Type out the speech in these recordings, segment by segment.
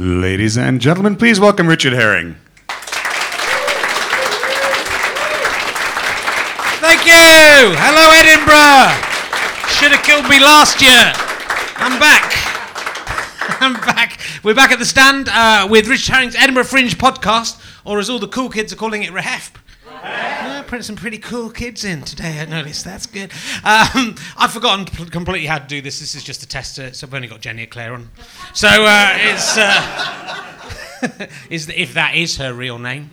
Ladies and gentlemen, please welcome Richard Herring. Thank you. Hello, Edinburgh. Should have killed me last year. I'm back. I'm back. We're back at the stand uh, with Richard Herring's Edinburgh Fringe podcast, or as all the cool kids are calling it, Rehef. Putting some pretty cool kids in today. I noticed. That's good. Um, I've forgotten pl- completely how to do this. This is just a tester, so I've only got Jenny Eclair on. So uh, it's uh, is if that is her real name,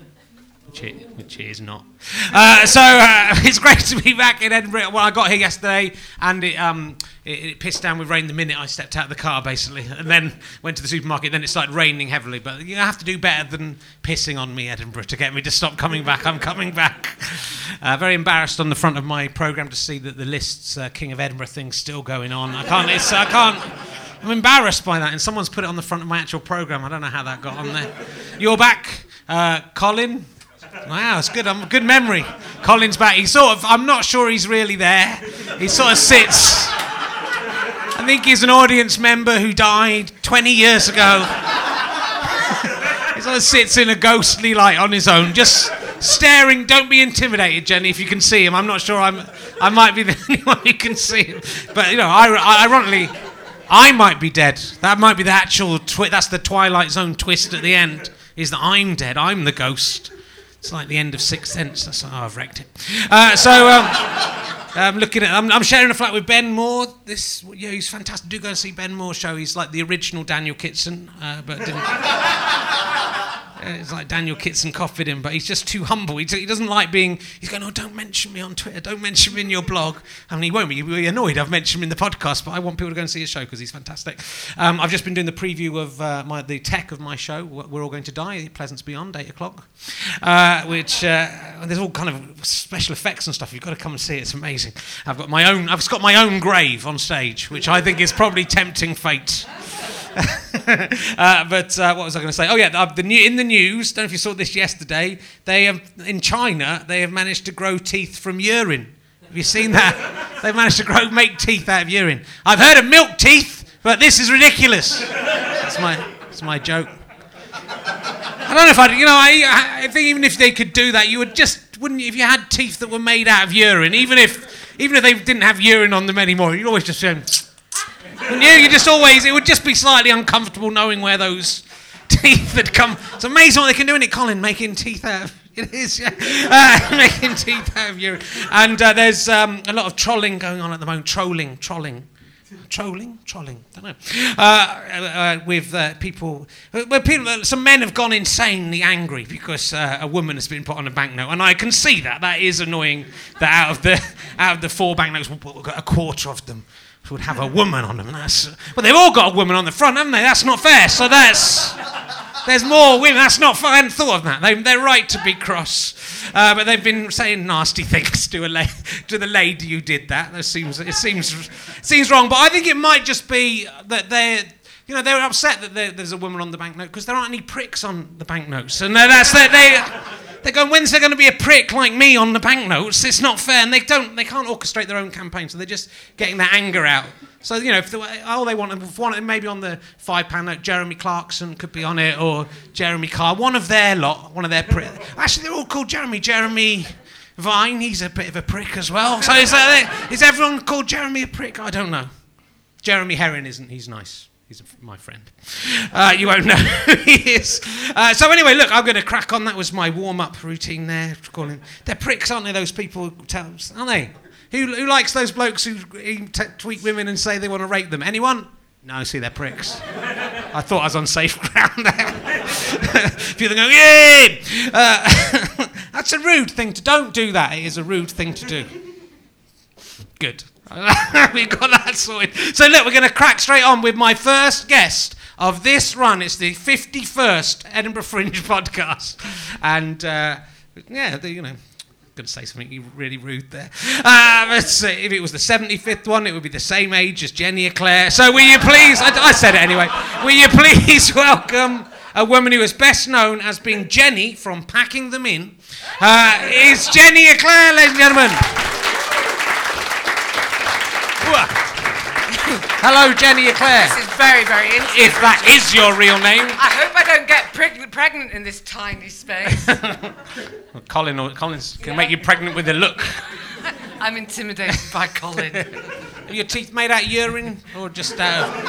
which it, which it is not. Uh, so uh, it's great to be back in Edinburgh. Well, I got here yesterday, and it um it, it pissed down with rain the minute I stepped out of the car, basically, and then went to the supermarket. Then it started raining heavily. But you have to do better than pissing on me, Edinburgh, to get me to stop coming back. I'm coming back. Uh, very embarrassed on the front of my program to see that the lists uh, King of Edinburgh thing's still going on. I can't. It's, I can't. I'm embarrassed by that, and someone's put it on the front of my actual program. I don't know how that got on there. You're back, uh, Colin. Wow, it's good. I'm a good memory. Colin's back. He sort of. I'm not sure he's really there. He sort of sits. I think he's an audience member who died 20 years ago. he sort of sits in a ghostly light on his own, just staring. Don't be intimidated, Jenny, if you can see him. I'm not sure I'm. I might be the only one who can see him. But you know, I, ironically, I might be dead. That might be the actual. Twi- that's the Twilight Zone twist at the end. Is that I'm dead? I'm the ghost. It's like the end of Sixth Sense. That's how I've wrecked it. Uh, so. Um, I'm looking at. I'm, I'm, sharing a flat with Ben Moore. This, yeah, he's fantastic. Do go and see Ben Moore's show. He's like the original Daniel Kitson, uh, but didn't. It's like Daniel Kitson copied him, but he's just too humble. He, he, doesn't like being. He's going, oh, don't mention me on Twitter. Don't mention me in your blog. I mean, he won't be. He'll be annoyed. I've mentioned him in the podcast, but I want people to go and see his show because he's fantastic. Um, I've just been doing the preview of uh, my, the tech of my show. We're all going to die. Pleasance Beyond, eight o'clock. Uh, which uh, there's all kind of special effects and stuff. You've got to come and see it. It's amazing. I've got my own. I've got my own grave on stage, which I think is probably tempting fate. uh, but uh, what was I going to say? Oh yeah, the new, in the news. Don't know if you saw this yesterday. They have in China. They have managed to grow teeth from urine. Have you seen that? They've managed to grow make teeth out of urine. I've heard of milk teeth, but this is ridiculous. That's my that's my joke. I don't know if I, you know, I, I think even if they could do that, you would just wouldn't if you had teeth that were made out of urine, even if even if they didn't have urine on them anymore, you'd always just say. And you, you just always, it would just be slightly uncomfortable knowing where those teeth had come. It's amazing what they can do in it, Colin, making teeth out of, it is, yeah. Uh, making teeth out of urine. And uh, there's um, a lot of trolling going on at the moment. Trolling, trolling. Trolling, trolling, don't know. Uh, uh with uh, people, where people, some men have gone insanely angry because uh, a woman has been put on a banknote, and I can see that. That is annoying. That out of the out of the four banknotes, a quarter of them would have a woman on them. That's, well, they've all got a woman on the front, haven't they? That's not fair. So that's there's more women. That's not fair. I hadn't thought of that. They, they're right to be cross, uh, but they've been saying nasty things to a la- to the lady who did that. That seems it seems seems wrong. But I think it might just be that they're you know, they were upset that there's a woman on the banknote because there aren't any pricks on the banknotes. And that's that they, they're going, when's there going to be a prick like me on the banknotes? It's not fair. And they don't, they can't orchestrate their own campaign, so they're just getting their anger out. So you know, if the, all they want, if one, maybe on the five pound note, Jeremy Clarkson could be on it, or Jeremy Carr, one of their lot, one of their prick. Actually, they're all called Jeremy. Jeremy Vine, he's a bit of a prick as well. So is, uh, is everyone called Jeremy a prick? I don't know. Jeremy Herring isn't. He's nice. He's my friend. Uh, you won't know who he is. Uh, so anyway, look, I'm going to crack on. That was my warm-up routine there. Calling they're pricks, aren't they? Those people, aren't they? Who, who likes those blokes who tweet women and say they want to rape them? Anyone? No, see, they're pricks. I thought I was on safe ground there. People go, yeah. Uh, that's a rude thing to. Don't do that. It is a rude thing to do. Good. We've got that sorted. So, look, we're going to crack straight on with my first guest of this run. It's the 51st Edinburgh Fringe podcast. And, uh, yeah, the, you know, I'm going to say something really rude there. Uh, let's see. If it was the 75th one, it would be the same age as Jenny Eclair. So, will you please, I, I said it anyway, will you please welcome a woman who is best known as being Jenny from Packing Them In? Uh, Jenny Eclair, ladies and gentlemen. Hello, Jenny Eclair. This is very, very interesting. If that is your real name. I hope I don't get preg- pregnant in this tiny space. Colin or Collins can Yeah. make you pregnant with a look. I'm intimidated by Colin. Are your teeth made out of urine or just out of?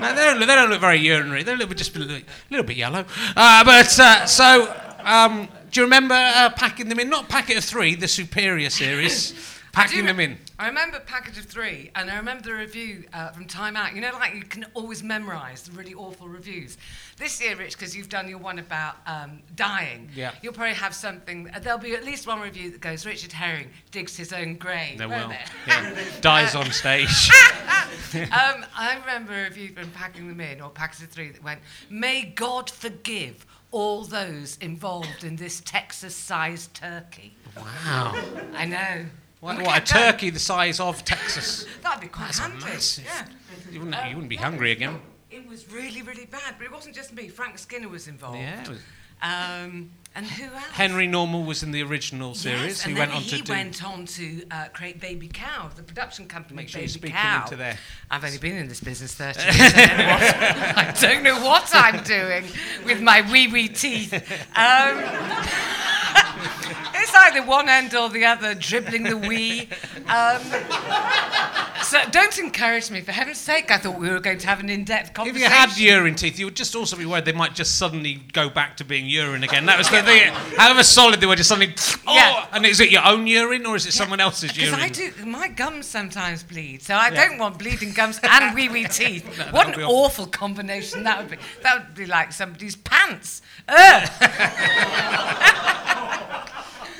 No, they don't, look, they don't look very urinary. They look just a little, little bit yellow. Uh, but uh, so, um, do you remember uh, packing them in? Not Packet of Three, the Superior series. Packing them in. I remember Packet of Three, and I remember the review uh, from Time Out. You know, like you can always memorise the really awful reviews. This year, Rich, because you've done your one about um, dying, Yeah. you'll probably have something. Uh, there'll be at least one review that goes, Richard Herring digs his own grave. There won't will. there? Yeah. Dies on stage. um, I remember a review from Packing Them In, or Packet of Three, that went, May God forgive all those involved in this Texas sized turkey. Wow. I know. What, a turkey the size of Texas? That'd be quite That's handy. massive- Yeah. You wouldn't, you wouldn't be Um, hungry again. It was really, really bad, but it wasn't just me. Frank Skinner was involved. Yeah. was- Um, and who else? Henry Normal was in the original Yes, series. and he went on he to do. went on to uh, create Baby Cow, the production company. Make sure Baby you speak Cow. into there. I've only been in this business 30 years. I don't know what, I don't know what I'm doing with my wee wee teeth. Um, it's either one end or the other, dribbling the wee. Um, so don't encourage me, for heaven's sake. I thought we were going to have an in-depth conversation. If you had urine teeth, you would just also be worried they might just suddenly go back to being urine again. That was the thing. However solid they were, just suddenly. Oh, Yeah. And is it your own urine or is it someone else's urine? Because? I do, my gums sometimes bleed, so I Yeah. don't want bleeding gums and wee wee teeth. No, what an awful. awful combination that would be. That would be like somebody's pants. Ugh.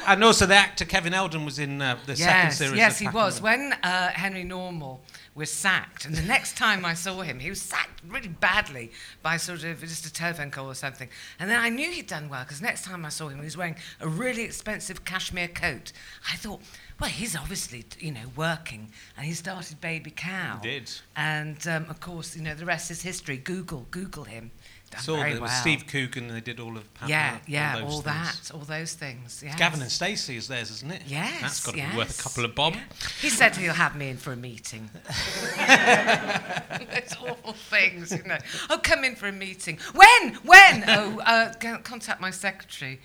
And also, the actor Kevin Eldon was in uh, the second series. yes, he was. When uh, Henry Normal was sacked, and the next time I saw him, he was sacked really badly by sort of just a telephone call or something. And then I knew he'd done well because next time I saw him, he was wearing a really expensive cashmere coat. I thought, well, he's obviously, you know, working, and he started Baby Cow. He did. And um, of course, you know, the rest is history. Google, Google him. Done Saw very that was well. Steve Coogan, they did all of Yeah, yeah, those all that, all those things. Yes. Gavin and Stacey is theirs, isn't it? Yes. That's got to yes, be worth a couple of bob. yeah. He said he'll have me in for a meeting. Those awful things, you know. Oh, come in for a meeting. When? When? Oh, uh, contact my secretary.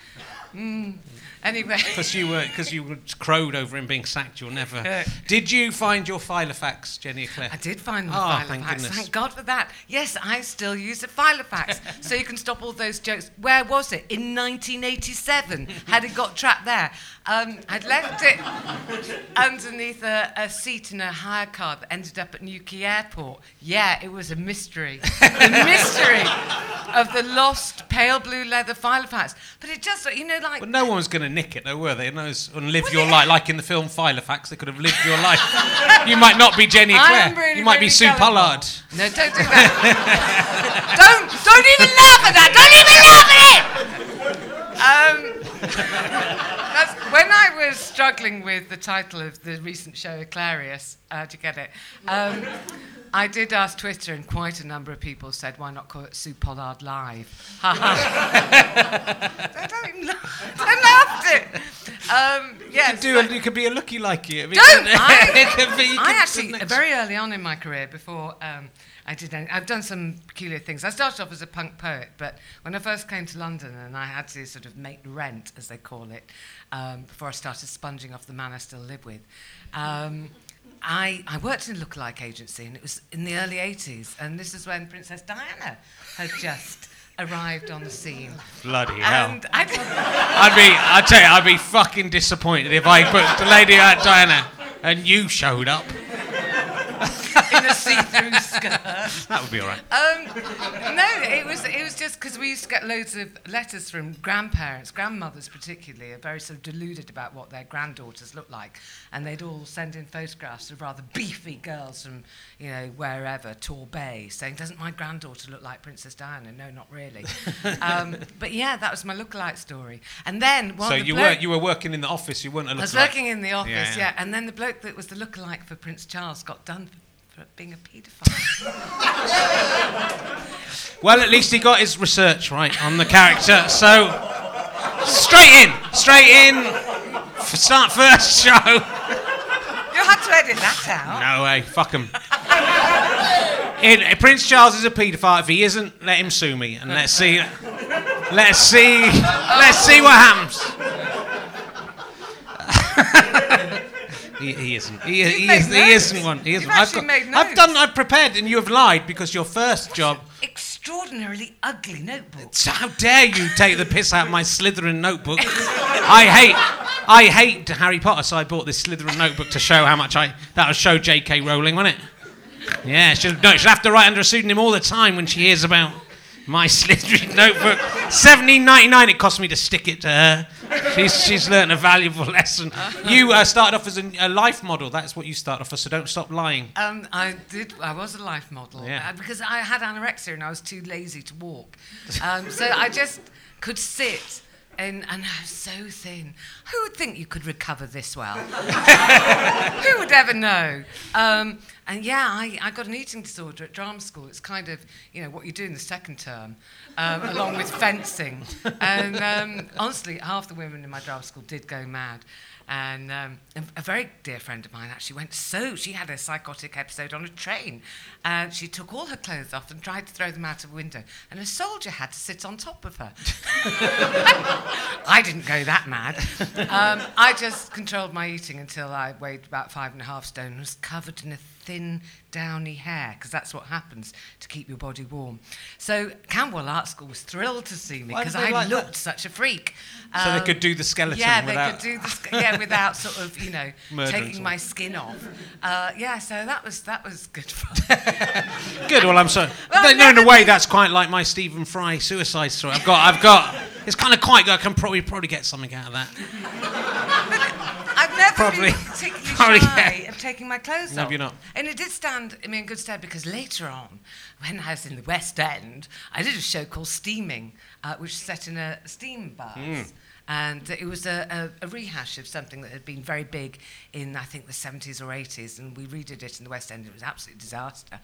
Mm. Anyway. Because you were because you were crowed over him being sacked. You'll never. Yeah. Did you find your Filofax, Jenny Eclair? I did find the Oh, Filofax. thank Thank, goodness. Thank God for that. Yes, I still use a Filofax. So you can stop all those jokes. Where was it? In 1987. Had it got trapped there? Um, I'd left it underneath a, a seat in a hire car that ended up at Newquay Airport. Yeah, it was a mystery. the mystery of the lost pale blue leather Filofax. But it just, you know, like. But no one was going to nick it, though, were they? No, and live Well, your life like in the film Filofax. They could have lived your life. you might not be Jenny Eclair. Really, you might really be Sue. Pollard. No, don't do that. don't, don't even laugh at that. Don't even laugh at it. Um, when I was struggling with the title of the recent show, Aquarius, uh, you get it? Um, I did ask Twitter, and quite a number of people said, "Why not call it Sue Pollard Live?" Ha ha. I don't even laugh. I laughed it. Um, You yes, could, do a, you could be a looky like you. don't. I, it could be, you I actually, very early on in my career, before um, I did, any, I've done some peculiar things. I started off as a punk poet, but when I first came to London and I had to sort of make rent, as they call it, um, before I started sponging off the man I still live with, um, I, I worked in a lookalike agency, and it was in the early 80s, and this is when Princess Diana had just arrived on the scene. Bloody hell. And I, I'd be, I'd tell you, I'd be fucking disappointed if I put the lady like Diana and you showed up. In a see-through skirt. That would be all right. Um, no, it was it was just because we used to get loads of letters from grandparents, grandmothers particularly, are very sort of deluded about what their granddaughters look like, and they'd all send in photographs of rather beefy girls from you know wherever Torbay, saying, "Doesn't my granddaughter look like Princess Diana?" No, not really. um, but yeah, that was my lookalike story. And then one so the you were you were working in the office. You weren't I was working in the office, Yeah, yeah, yeah. and then the bloke that was the lookalike for Prince Charles got done being a paedophile. Well, at least he got his research right on the character. So straight in, straight in. F- Start first show. You had to edit that out. No way, fuck him. In, Prince Charles is a paedophile. If he isn't, let him sue me, and let's see. Let's see. Let's see what happens. He, he isn't. He, he, is, he isn't one. He isn't. I've, made I've done. I've prepared, and you have lied because your first job. Extraordinarily ugly notebook. So how dare you take the piss out of my Slytherin notebook? I hate, I hate Harry Potter, so I bought this Slytherin notebook to show how much I. That'll show J.K. Rowling, won't it? Yeah, she'll, no, she'll have to write under a pseudonym all the time when she hears about my Slytherin notebook. Seventeen ninety nine. It cost me to stick it to her. She's she's learned a valuable lesson. You uh, started off as a, a life model. That's what you started off as. So don't stop lying. Um, I did. I was a life model Yeah. uh, because I had anorexia and I was too lazy to walk. Um, so I just could sit. And, and I was so thin. Who would think you could recover this well? Who would ever know? Um, and yeah, I, I got an eating disorder at drama school. It's kind of, you know, what you do in the second term, um, along with fencing. And um, honestly, half the women in my drama school did go mad. And um, a, very dear friend of mine actually went so, she had a psychotic episode on a train. And she took all her clothes off and tried to throw them out of a window. And a soldier had to sit on top of her. I didn't go that mad. Um, I just controlled my eating until I weighed about five and a half stone and was covered in a thin, downy hair, because that's what happens to keep your body warm. So Camberwell Art School was thrilled to see me because I like that? looked such a freak. So they Um, could do the skeleton Yeah, without- they could do the sk- yeah without sort of you know taking my skin off. Uh, yeah, so that was that was good fun. Good. Well, I'm sorry. Well, no, no, in a way, that's quite like my Stephen Fry suicide story. I've got, I've got. It's kind of quite good. I can probably probably get something out of that. I've never Probably- been particularly probably, shy yeah. of taking my clothes No, off. you're not. And it did stand me in good stead because later on, when I was in the West End, I did a show called Steaming, uh, which was set in a steam bath. Hmm. And it was a, a, a rehash of something that had been very big in, I think, the 70s or 80s. And we redid it in the West End. It was absolute disaster.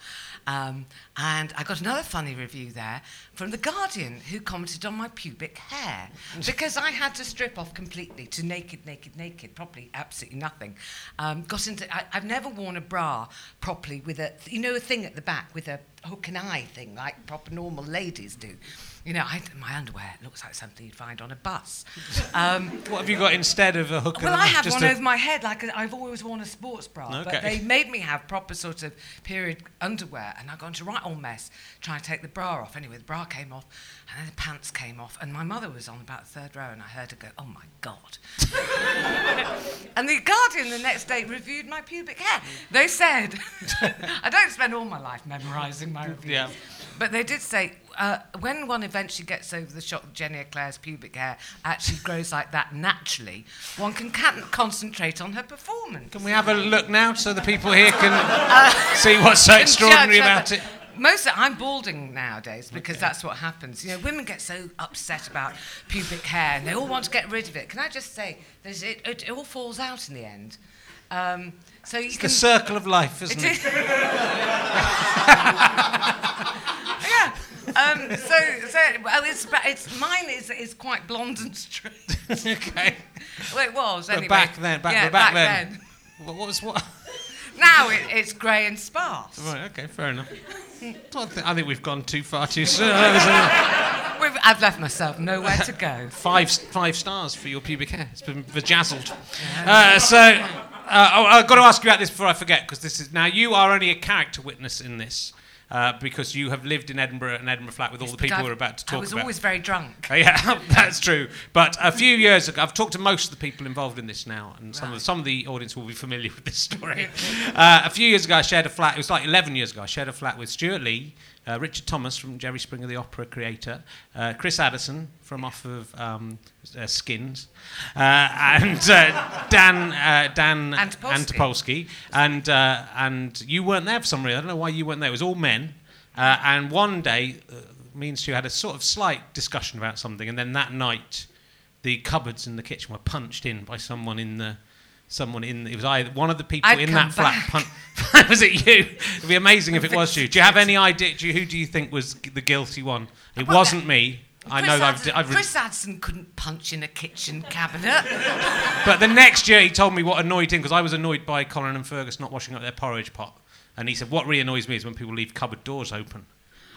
Um, and I got another funny review there from The Guardian, who commented on my pubic hair. because I had to strip off completely to naked, naked, naked, probably absolutely nothing. Um, got into, I, I've never worn a bra properly with a, you know, a thing at the back with a hook and eye thing like proper normal ladies do. You know, I, my underwear looks like something you'd find on a bus. Um, What have you got instead of a hook? well, I have one over my head, like I've always worn a sports bra, Okay. but they made me have proper sort of period underwear, and I got into a right old mess trying to take the bra off. Anyway, the bra came off, and then the pants came off, and my mother was on about the third row, and I heard her go, "Oh my god!" and the Guardian the next day reviewed my pubic hair. They said, "I don't spend all my life memorising my reviews." Yeah. But they did say uh, when one eventually gets over the shock that Jenny Eclair's pubic hair actually grows like that naturally, one can can concentrate on her performance. Can we have a look now so the people here can see what's so extraordinary about it? Most of, I'm balding nowadays because that's what happens. You know, women get so upset about pubic hair and they all want to get rid of it. Can I just say, there's, it, it, it all falls out in the end. Um, so you It's can. the circle of life, isn't It it? is. yeah. Um, so, so well, it's, but it's mine is is quite blonde and straight. okay. well, it was But anyway. back then, back, yeah, back, back then. What, what was what? Now it, it's grey and sparse. Right. Okay. Fair enough. I think, we've gone too far too soon. We've, I've left myself nowhere to go. five five stars for your pubic hair. It's been vajazzled. Uh, so uh, oh, I've got to ask you about this before I forget because this is now you are only a character witness in this uh, because you have lived in Edinburgh, and Edinburgh flat with all the people I've- we're about to talk about. I was about. always very drunk. Yeah, that's true. But a few years ago, I've talked to most of the people involved in this now, and some of the, some of the audience will be familiar with this story. uh, a few years ago, I shared a flat. It was like 11 years ago. I shared a flat with Stewart Lee, uh, Richard Thomas from Jerry Springer, the opera creator, uh, Chris Addison from off of um, uh, Skins, uh, and uh, Dan uh, Dan Antopolski. And uh, and you weren't there for some reason. I don't know why you weren't there. It was all men. Uh, and one day, uh, me and Stu had a sort of slight discussion about something, and then that night, the cupboards in the kitchen were punched in by someone in the. Someone in it was either one of the people I'd in that flat. back. Pun- was it you? It'd be amazing if it was you. Do you have any idea? You, who do you think was the guilty one? It Well, wasn't me. I Chris know I've, Addison, I've re- Chris Addison couldn't punch in a kitchen cabinet. But the next year, he told me what annoyed him because I was annoyed by Colin and Fergus not washing up their porridge pot. And he said, "What really annoys me is when people leave cupboard doors open."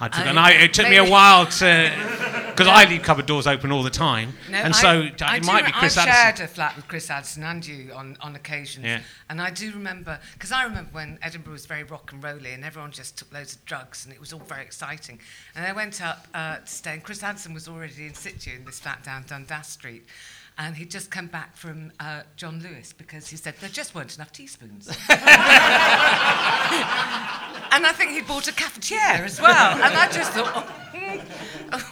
I took, Oh, and I, it took me a while to, because I leave cupboard doors open all the time, No, and I- so I it might be Chris I've Addison. shared a flat with Chris Addison and you on, on occasions. Yeah. And I do remember, because I remember when Edinburgh was very rock and rolly and everyone just took loads of drugs and it was all very exciting. And I went up uh, to stay, and Chris Addison was already in situ in this flat down Dundas Street. And he'd just come back from uh, John Lewis because he said there just weren't enough teaspoons. and I think he'd bought a cafetiere as well. And I just thought, oh, mm,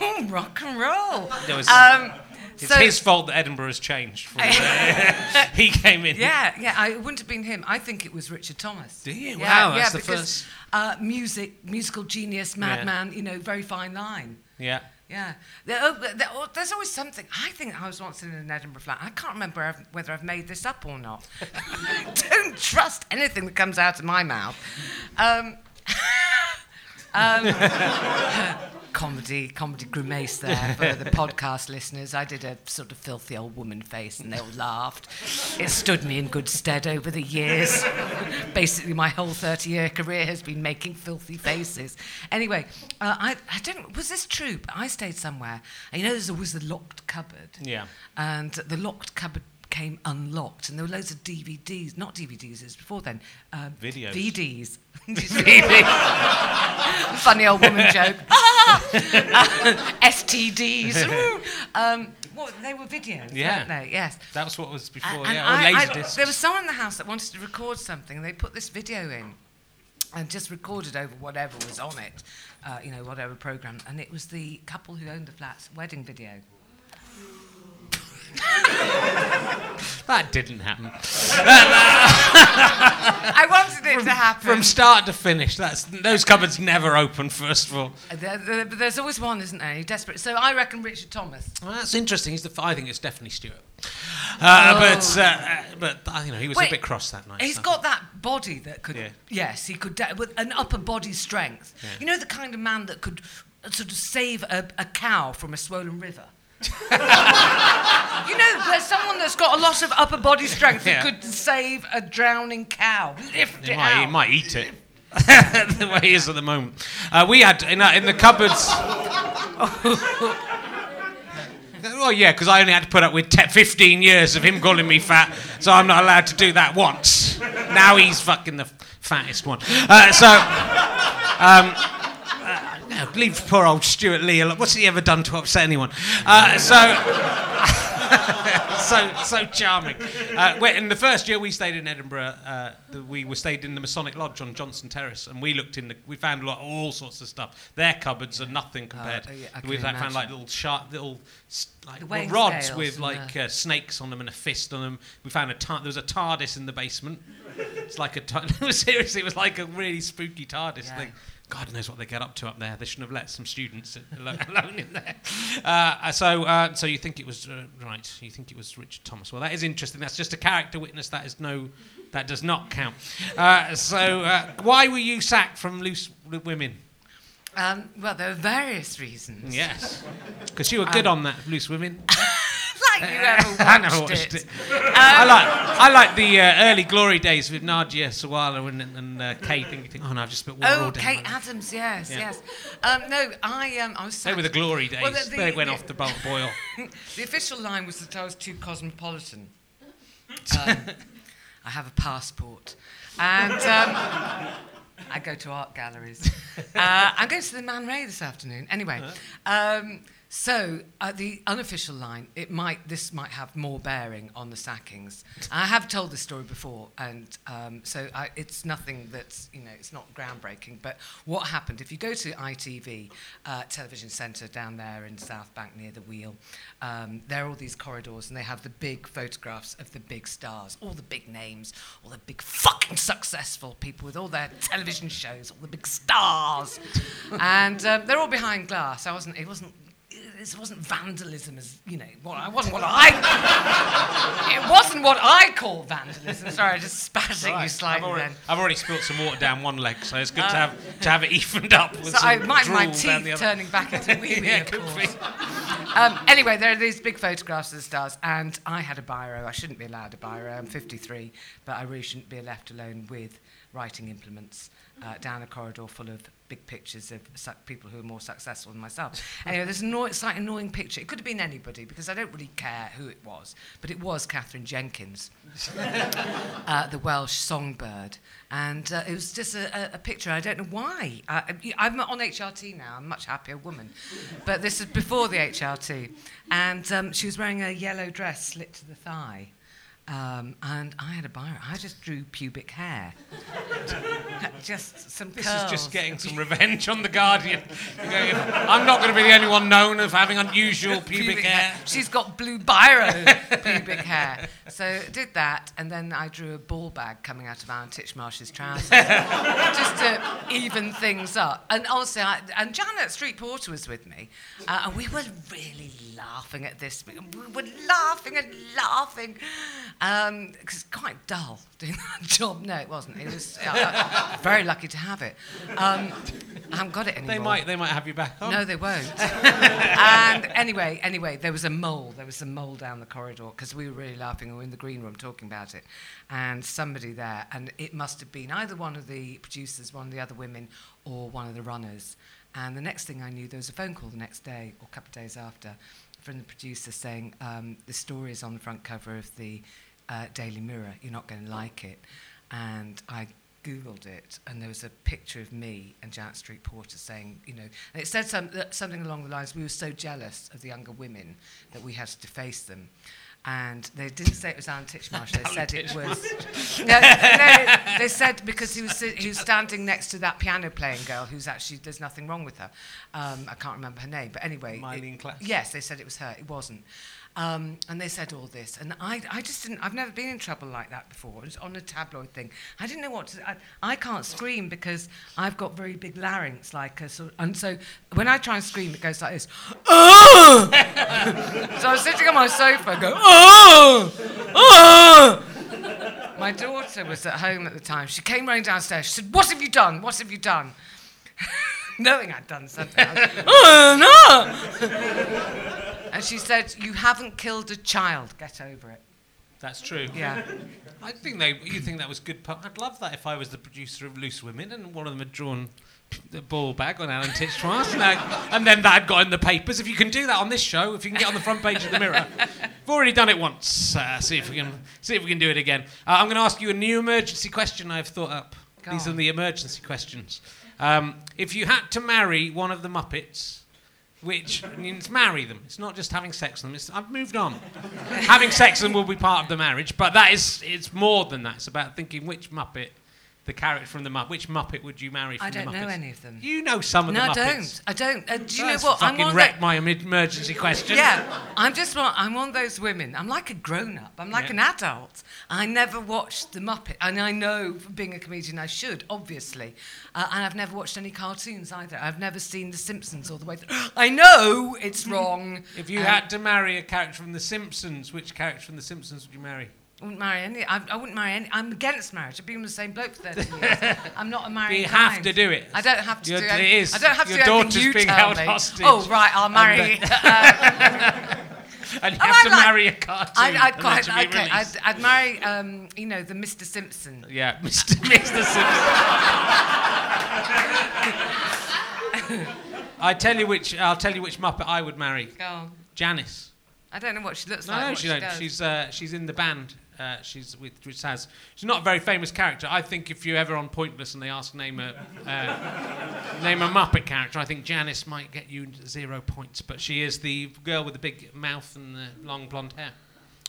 oh rock and roll. There was- Um, It's so- his fault that Edinburgh has changed. From, uh, he came in. Yeah, yeah. I, it wouldn't have been him. I think it was Richard Thomas. Do you? Yeah, Wow, yeah, that's the because, first- Uh, music, musical genius, madman. You know, very fine line. Yeah. Yeah. There, oh, oh, there's always something. I think I was once in an Edinburgh flat. I can't remember I've- whether I've made this up or not. Don't trust anything that comes out of my mouth. Um, um, comedy, comedy grimace there for the podcast listeners. I did a sort of filthy old woman face and they all laughed. It stood me in good stead over the years. Basically, my whole 30 year career has been making filthy faces. Anyway, uh, I, I don't, was this true? I stayed somewhere, and you know, there's always the locked cupboard. Yeah. And the locked cupboard came unlocked, and there were loads of DVDs, not DVDs, it was before then. Um, Videos. VDs. Funny old woman joke. STDs. Um, what, they were videos, Yeah. weren't they? Yes. That was what was before. And yeah. I- I- there was someone in the house that wanted to record something, and they put this video in and just recorded over whatever was on it, uh, you know, whatever program. And it was the couple who owned the flats wedding video. that didn't happen. I wanted it to happen. From start to finish, that's those cupboards never open. First of all, There- there- there's always one, isn't there? You're desperate. So I reckon Richard Thomas. well, that's interesting. He's the. I think it's definitely Stewart. Uh, But uh, uh, but uh, you know he was Wait, a bit cross that night. He's so- got that body that could. Yeah. Yes, he could. De- with an upper body strength. You know the kind of man that could uh, sort of save a, a cow from a swollen river. You know, there's someone that's got a lot of upper body strength that Yeah. could save a drowning cow, lift He it might, he out. might eat it. the way he is at the moment. Uh, we had in, uh, in the cupboards. well, yeah, because I only had to put up with te- 15 years of him calling me fat, so I'm not allowed to do that once. Now he's fucking the fattest one. Uh, so. Um, uh, no, leave poor old Stewart Lee alone. What's he ever done to upset anyone? Uh, so. so so charming. Uh, in the first year we stayed in Edinburgh, uh, the- we were stayed in the Masonic Lodge on Johnston Terrace, and we looked in the, we found a lot, all sorts of stuff. Their cupboards are nothing compared. oh, yeah, we can found like little sharp, little like well, rods with like uh, snakes on them and a fist on them. We found a tar- there was a TARDIS in the basement. It's like a tar- seriously, it was like a really spooky TARDIS Yeah. thing. God knows what they get up to up there. They shouldn't have let some students alone in there. Uh, so, uh, so you think it was uh, right? You think it was Richard Thomas? Well, that is interesting. That's just a character witness. That is no, that does not count. Uh, so, uh, why were you sacked from Loose Women? Um, well, there are various reasons. Yes, because you were good on that Loose Women. Like you ever watched, I never watched it. I like I like the uh, early glory days with Nadia Sawalha and, and uh, Kaye. And you think, oh no, I've just spent water Oh, all day. Kaye Adams, yes, Yeah. yes. Um, no, I um, I was. They were the glory days. Well, the- the- they went the- off the bo- boil. the official line was that I was too cosmopolitan. Um, I have a passport, and um, I go to art galleries. Uh, I'm going to the Man Ray this afternoon. Anyway, um, so the unofficial line, it might this might have more bearing on the sackings. I have told this story before, and um, so I, it's nothing that's you know it's not groundbreaking. But what happened if you go to ITV uh, Television Centre down there in South Bank near the Wheel? Um, there are all these corridors, and they have the big photographs of the big stars, all the big names, all the big fucking successful people with all their television shows, all the big stars, and um, they're all behind glass. I wasn't. It wasn't this wasn't vandalism, as you know. What I wasn't what I. it wasn't what I call vandalism. Sorry, I just spat at you I've slightly already, then. I've already spilt some water down one leg, so it's good to have to have it evened up. With So I some might my drool down the teeth turning back into wee wee, Yeah, of course. Um, anyway, there are these big photographs of the stars, and I had a biro. I shouldn't be allowed a biro. I'm 53, but I really shouldn't be left alone with writing implements uh, down a corridor full of big pictures of su- people who are more successful than myself. Anyway, there's a anno- slightly annoying picture. It could have been anybody because I don't really care who it was, but it was Katherine Jenkins uh, the Welsh songbird. And uh, it was just a, a, a picture. I don't know why. Uh, I'm on HRT now. I'm a much happier woman. But this is before the HRT. And um, she was wearing a yellow dress slit to the thigh. Um, and I had a biro. I just drew pubic hair. just some This curls. is just getting some revenge on the Guardian. I'm not going to be the only one known of having unusual pubic, hair. She's got blue biro pubic hair. So did that, and then I drew a ball bag coming out of Alan Titchmarsh's trousers, just to even things up. And also, I, and Janet Street Porter was with me, uh, and we were really laughing at this. We were laughing and laughing, because it's quite dull doing that job. No, it wasn't. It was uh, very lucky to have it. Um, I haven't got it anymore. They might, they might have you back on. No, they won't. and anyway, anyway, there was a mole. There was a mole down the corridor because we were really laughing. We were in the green room talking about it, and somebody there, and it must have been either one of the producers, one of the other women, or one of the runners. And the next thing I knew, there was a phone call the next day or a couple of days after from the producer saying um, the story is on the front cover of the uh, Daily Mirror. You're not going to like it. And I Googled it, and there was a picture of me and Janet Street Porter saying, you know, and it said some, something along the lines, we were so jealous of the younger women that we had to deface them. And they didn't say it was Alan Titchmarsh, they said it was. no, no, they said because he was, he was standing next to that piano playing girl who's actually, there's nothing wrong with her. Um, I can't remember her name, but anyway. Myleene Klass. Yes, they said it was her. It wasn't. Um, and they said all this. And I, I just didn't, I've never been in trouble like that before. It was on a tabloid thing. I didn't know what to, I, I can't scream because I've got very big larynx, like a sort and so when I try and scream, it goes like this. So I was sitting on my sofa and go, oh, oh. My daughter was at home at the time. She came running downstairs. She said, what have you done? What have you done? Knowing I'd done something. Was, oh, no. And she said, You haven't killed a child. Get over it. That's true. Yeah. I think they. You think that was good? I'd love that if I was the producer of Loose Women and one of them had drawn the ball bag on Alan Titchmarsh, and, I- and then that had got in the papers. If you can do that on this show, if you can get on the front page of the Mirror, we've already done it once. Uh, see if we can see if we can do it again. Uh, I'm going to ask you a new emergency question I've thought up. Go These on. are the emergency questions. Um, if you had to marry one of the Muppets. Which means marry them. It's not just having sex with them. It's, I've moved on. having sex with them will be part of the marriage, but that is it's more than that. It's about thinking which Muppet, the character from the Muppet, which Muppet would you marry from I the don't Muppets? know any of them. You know some of No, the I Muppets. don't. I don't. Uh, do you That's know what? I'm Fucking one wrecked my emergency question. Yeah, I'm just one. I'm one of those women. I'm like a grown-up. I'm like Yeah. an adult. I never watched The Muppet, and I know, being a comedian, I should obviously. Uh, and I've never watched any cartoons either. I've never seen The Simpsons all the way through. I know it's wrong. If you Um, had to marry a character from The Simpsons, which character from The Simpsons would you marry? I wouldn't marry any. I, I wouldn't marry any. I'm against marriage. I've been with the same bloke for 30 years. I'm not a married man. you have to do it. I don't have to Your- do it anything. is. I don't have to Your do anything daughter's you being tell held me. hostage. Oh, right, I'll marry. then- uh, And you Oh, have I'd to like- marry a cartoon. I'd, I'd quite, okay, I'd. I'd marry, um, you know, the Mr. Simpson. Yeah, Mr. Mr. Simpson. I tell you which. I'll tell you which Muppet I would marry. Go on. Janice. I don't know what she looks No, like. no, she she don't. does. She's uh, she's in the band. Uh, she's with which has. She's not a very famous character. I think if you're ever on Pointless and they ask name a uh, name a Muppet character, I think Janice might get you zero points. But she is the girl with the big mouth and the long blonde hair.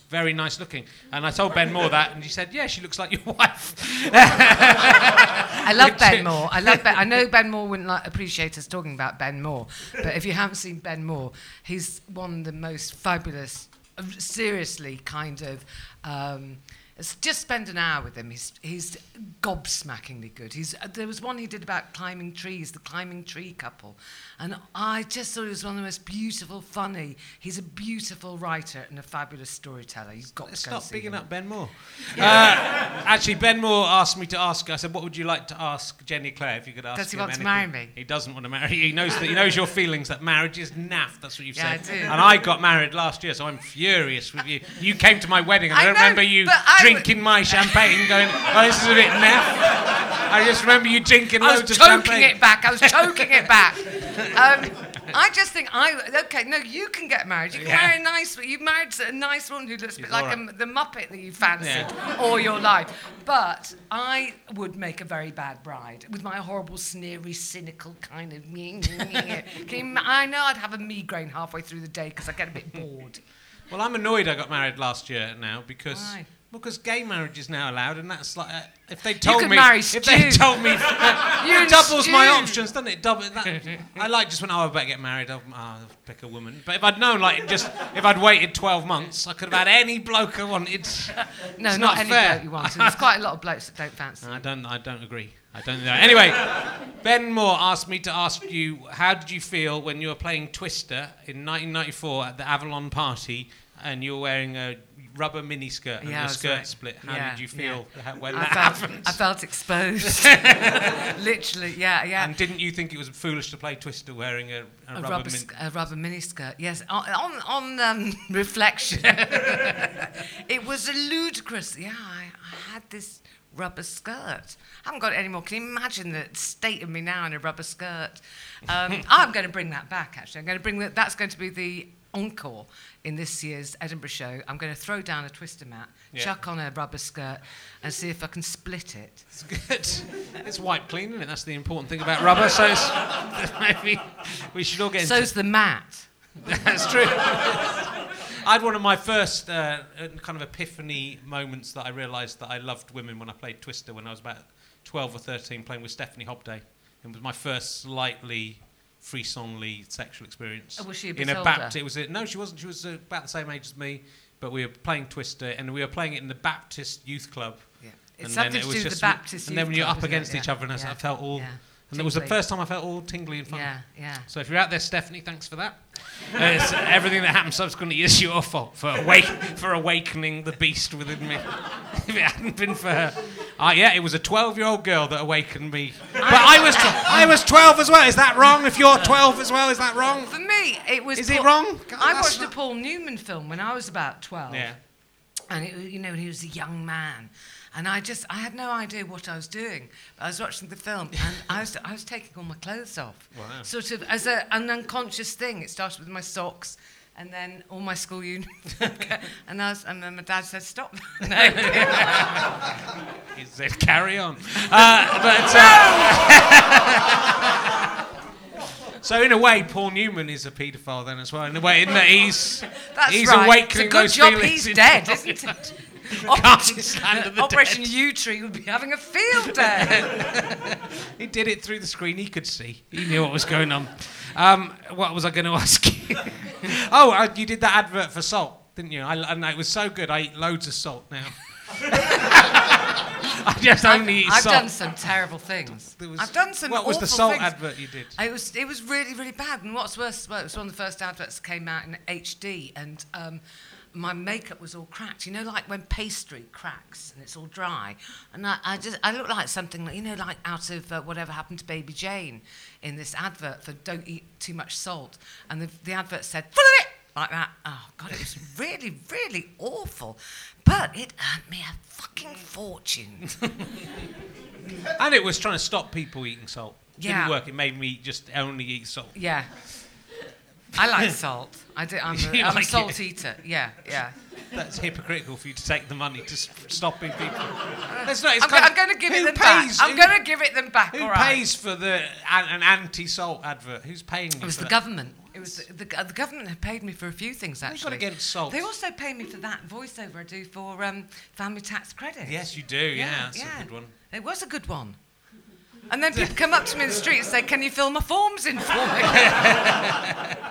Very nice looking. And I told Ben Moore that, and he said, "Yeah, she looks like your wife." I love Ben Moore. I love Ben. I know Ben Moore wouldn't like, appreciate us talking about Ben Moore, but if you haven't seen Ben Moore, he's one of the most fabulous, seriously kind of. Um, just spend an hour with him. He's he's gobsmackingly good. He's uh, there was one he did about climbing trees, the climbing tree couple, and I just thought he was one of the most beautiful, funny. He's a beautiful writer and a fabulous storyteller. You've got Let's to go stop see bigging him. up Ben Moore. Uh, actually, Ben Moore asked me to ask. I said, "What would you like to ask Jenny Eclair if you could ask?" Does he want to marry me? He doesn't want to marry you. He knows that. He knows your feelings that marriage is naff. That's what you've Yeah, said. I do. And I got married last year, so I'm furious with you. You came to my wedding, and I, I don't know, remember you I drinking my champagne, going, "Oh, this is a bit naff." I just remember you drinking I was choking it back. I was choking it back. Um, I just think I okay. No, you can get married. You can Yeah. marry a nice. You married a nice woman who looks a bit like all a, the Muppet that you fancied Yeah. all your life. But I would make a very bad bride with my horrible, sneery, cynical kind of. You I know I'd have a migraine halfway through the day because I get a bit bored. Well, I'm annoyed I got married last year now because Why? Because gay marriage is now allowed, and that's like uh, if they told me if they told me it doubles my options, doesn't it? Double that. I like just when oh, I better get married, I'll, I'll pick a woman. But if I'd known, like just if I'd waited 12 months, I could have had any bloke I wanted. No, It's not, not any fair. bloke you want. There's quite a lot of blokes that don't fancy. I don't. I don't agree. I don't know. Anyway, Ben Moore asked me to ask you, how did you feel when you were playing Twister in 1994 at the Avalon party, and you were wearing a rubber miniskirt and Yeah, a skirt right. split? How Yeah, did you feel how- when I that felt, happened? I felt exposed. Literally, yeah, yeah. And didn't you think it was foolish to play Twister wearing a, a, a rubber, rubber, min- a rubber miniskirt. Yes, on on, on um, reflection, it was a ludicrous. Yeah, I, I had this rubber skirt. I haven't got it anymore. Can you imagine the state of me now in a rubber skirt? Um, I'm going to bring that back. Actually, I'm going to bring that. That's going to be the encore in this year's Edinburgh show. I'm going to throw down a twister mat, Yeah. chuck on a rubber skirt, and see if I can split it. It's good. It's wiped clean, isn't it? That's the important thing about rubber. So it's, maybe we should all get into So's the mat. That's true. I had one of my first uh, uh, kind of epiphany moments that I realised that I loved women when I played Twister when I was about 12 or 13 playing with Stephanie Hobday. It was my first slightly frisson-ly sexual experience. Oh, was she a bit in a older? Bapt- it was a, no, she wasn't. She was uh, about the same age as me, but we were playing Twister and we were playing it in the Baptist Youth Club. Yeah. And It's then something it to was do with just the Baptist And then when you're up it? against each other, and yeah, I felt all. And it was the first time I felt all tingly and fun. Yeah, yeah. So if you're out there, Stephanie, thanks for that. Everything that happened subsequently is your fault for awake for awakening the beast within me. if it hadn't been for her, uh, yeah, it was a 12-year-old girl that awakened me. But I was tw- I was 12 as well. Is that wrong? If you're 12 as well, is that wrong? For me, it was. Is it wrong? God, I watched a Paul Newman film when I was about twelve. Yeah. And it, you know, he was a young man, and I just I had no idea what I was doing. But I was watching the film, and I was I was taking all my clothes off, Wow. sort of as a, an unconscious thing. It started with my socks. And then all my school uniform, and, I was, and then my dad said, "Stop!" no, He said, "Carry on." Uh, but. Uh, So in a way, Paul Newman is a paedophile then as well. In a way, in that he's that's he's right. awakening it's a good those job feelings. he's dead, isn't it? Operation dead. Yewtree would be having a field day. He did it through the screen. He could see. He knew what was going on. Um, what was I going to ask you? oh, uh, you did that advert for salt, didn't you? I, and it was so good. I eat loads of salt now. I just only eat I've salt. done some terrible things. Was- I've done some. What was the salt things. advert you did? It was it was really really bad. And what's worse, well, it was one of the first adverts that came out in HD, and um, my makeup was all cracked. You know, like when pastry cracks and it's all dry, and I, I just I looked like something you know, like out of uh, whatever happened to Baby Jane in this advert for don't eat too much salt, and the, the advert said full of it like that. Oh God, it was really really awful, but it earned me a fucking fortune. And it was trying to stop people eating salt. Yeah. Didn't work. It made me just only eat salt. Yeah. I like salt. I do, I'm, a, I'm like a salt it? eater. Yeah, yeah. That's hypocritical for you to take the money to stopping people. That's not. I'm, go, I'm, going to give it them pays, back. I'm going to give it them back. Who all right. pays for the an, an anti-salt advert? Who's paying? It was the that? government. It was the, the, the government had paid me for a few things What have got actually. against salt? They also pay me for that voiceover I do for um, family tax credit. Yes, you do. Yeah, yeah that's a good one. It was a good one. And then people come up to me in the street and say, "Can you fill my forms in for me?"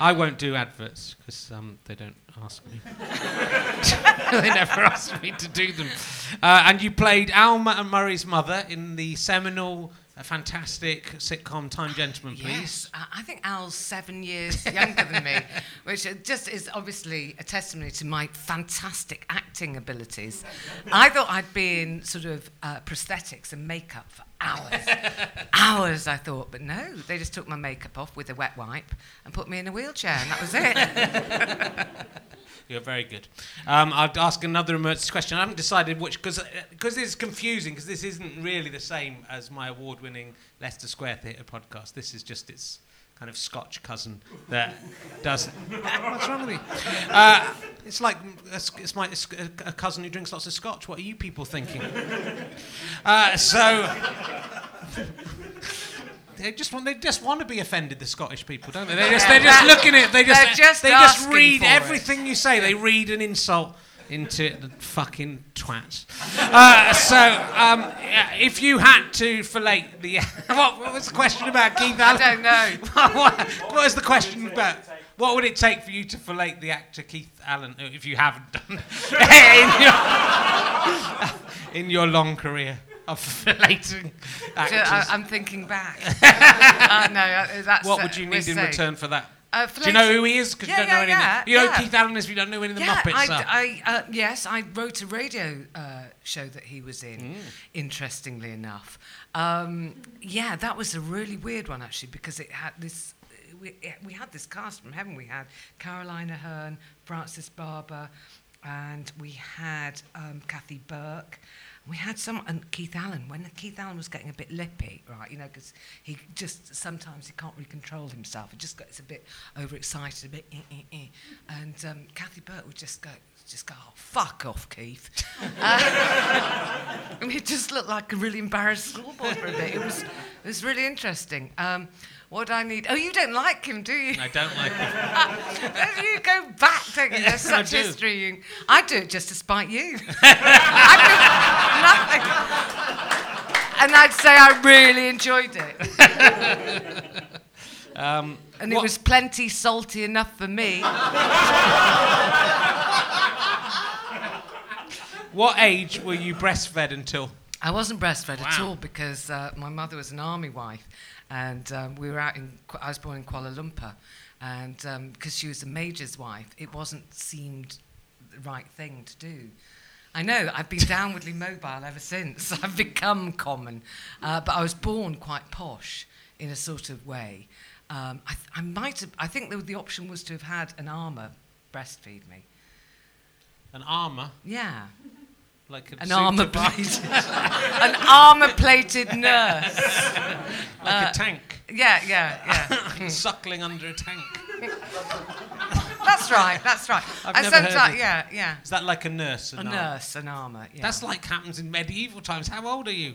I won't do adverts because um, they don't ask me. they never ask me to do them. Uh, and you played Al Murray's mother in the seminal, uh, fantastic sitcom Time Gentleman, please. Yes, I think Al's seven years younger than me, which just is obviously a testimony to my fantastic acting abilities. I thought I'd be in sort of uh, prosthetics and makeup for hours. hours, I thought, but no, they just took my makeup off with a wet wipe and put me in a wheelchair, and that was it. You're very good. Um, I'd ask another emergency question. I haven't decided which, because because it's confusing, because this isn't really the same as my award-winning Leicester Square Theatre podcast. This is just its kind of Scotch cousin that does. What's wrong with me? Uh, it's like a, it's my a cousin who drinks lots of Scotch. What are you people thinking? Uh, so. They just want they just want to be offended, the Scottish people, don't they? They just they're just looking at they just just they just read for it. everything you say. They read an insult into it, the fucking twats. Uh, so, um, if you had to fillet the what, what was the question about Keith I Allen? don't know. what, what was the question about? What would it take for you to fillet the actor Keith Allen if you haven't done in, your, in your long career of filleting actors? I, I'm thinking back. uh, no, uh, that's, what uh, would you need in return for that? Uh, Do you know who he is? Because Yeah, you don't know yeah, anything. you know. Keith Allen is, you don't know any of the Muppets. I, I, uh, yes, I wrote a radio uh, show that he was in. Mm. Interestingly enough, um, yeah, that was a really weird one actually because it had this. We, we had this cast from heaven. We had Caroline Aherne, Frances Barber, and we had um, Kathy Burke. We had some and Keith Allen. When Keith Allen was getting a bit lippy, right? You know, because he just sometimes he can't really control himself. He just gets a bit overexcited, a bit. Eh, eh, eh. And um, Kathy Burke would just go, just go, oh, fuck off, Keith. Uh, and he just looked like a really embarrassed schoolboy for a bit. It was, it was really interesting. Um, what do I need? Oh, you don't like him, do you? I don't like him. you go back, don't you? There's Yes, I such history. You- I do it just to spite you. I do nothing. And I'd say I really enjoyed it. Um, And it was plenty salty enough for me. What age were you breastfed until? I wasn't breastfed at all because uh, my mother was an army wife, and um, we were out in. I was born in Kuala Lumpur, and because she was a major's wife, it wasn't seemed the right thing to do. I know I've been downwardly mobile ever since. I've become common, uh, but I was born quite posh in a sort of way. Um, I, th- I might have. I think the, the option was to have had an armour breastfeed me. An armour, Yeah. Like a An armour plated, an armour plated nurse. like uh, a tank, Yeah, yeah, yeah. suckling under a tank. That's right. That's right. I've I never heard of- yeah, yeah. Is that like a nurse? A an armour? nurse, an armour. Yeah. That's like happens in medieval times. How old are you?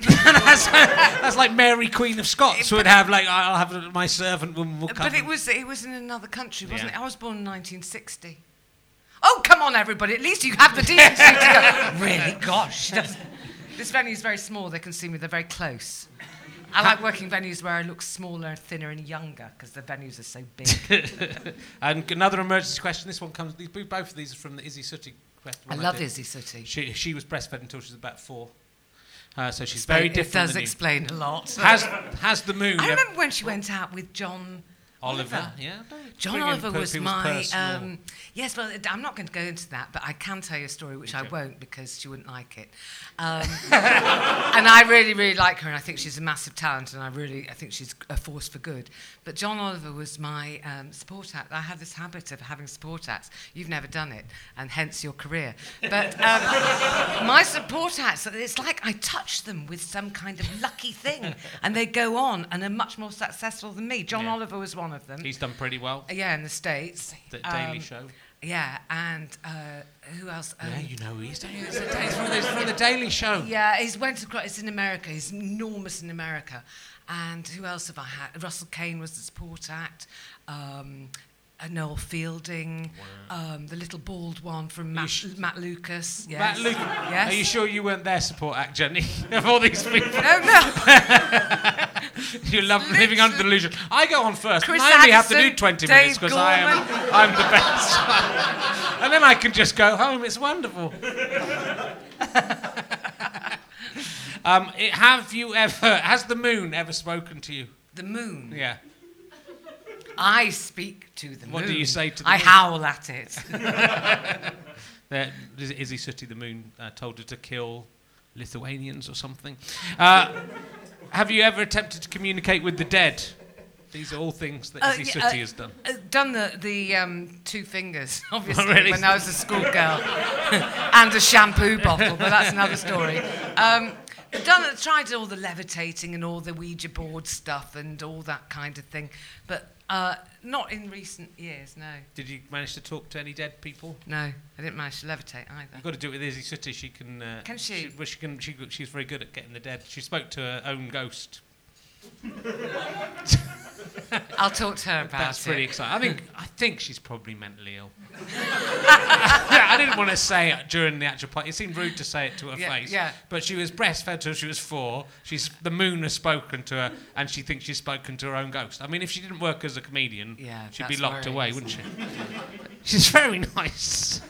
that's, that's like Mary Queen of Scots would have like I'll have my servant woman will come. But it was it was in another country, wasn't Yeah. it? I was born in 1960. Oh, come on, everybody! At least you have the decency to go. Really, gosh. This venue is very small. They can see me. They're very close. I like working venues where I look smaller, thinner, and younger because the venues are so big. and another emergency question. This one comes. These, both of these are from the Isy Suttie question. I love did. Isy Suttie. She she was breastfed until she was about four, uh, so she's Explain- very different. It does than you. explain a lot. Has has the moon? I remember when she went out with John Oliver. Oliver. Yeah. John Oliver was my. Um, yes, well, I'm not going to go into that, but I can tell you a story which I won't because she wouldn't like it. Um, and I really, really like her, and I think she's a massive talent, and I really, I think she's a force for good. But John Oliver was my um, support act. I have this habit of having support acts. You've never done it, and hence your career. But um, my support acts, it's like I touch them with some kind of lucky thing, and they go on and are much more successful than me. John Yeah. Oliver was one of them. He's done pretty well. Yeah, in the States. The Daily Um, Show. Yeah, and uh, who else? Um, Yeah, you know who he's done. He's from, the, from the Daily Show. yeah, he's went across. It's in America. He's enormous in America. And who else have I had? Russell Kane was the support act. Um, uh, Noel Fielding, um, the little bald one from Matt, sh- Matt Lucas. Yes. Matt Luke. Yes. Are you sure you weren't their support act, Jenny? of all these people. No, no. you love living under the delusion. I go on first. Chris and I only have to do 20 Dave minutes because I am I'm the best. and then I can just go home. It's wonderful. um, it- have you ever? Has the moon ever spoken to you? The moon. Yeah. I speak to the moon. What do you say to the I moon? howl at it. There, Iz- Isy Suttie the Moon uh, told her to kill Lithuanians or something. Uh, have you ever attempted to communicate with the dead? These are all things that Uh, Izzy yeah, Sooty uh, has done. Uh, done the, the um, two fingers, obviously, really? when I was a schoolgirl, and a shampoo bottle, but that's another story. Um, done, tried all the levitating and all the Ouija board stuff and all that kind of thing, but uh, not in recent years. No, Did you manage to talk to any dead people? no, I didn't manage to levitate either. You've got to do it with Isy Suttie. She can. Uh, Can she? well, she can. She, she's very good at getting the dead. She spoke to her own ghost. I'll talk to her about That's it. That's pretty exciting. I think. I think she's probably mentally ill. Yeah, I didn't want to say it during the actual play. It seemed rude to say it to her Yeah, face. yeah. But she was breastfed till she was four. She's the moon has spoken to her, and she thinks she's spoken to her own ghost. I mean, if she didn't work as a comedian, Yeah, she'd be locked away, wouldn't she? she's very nice.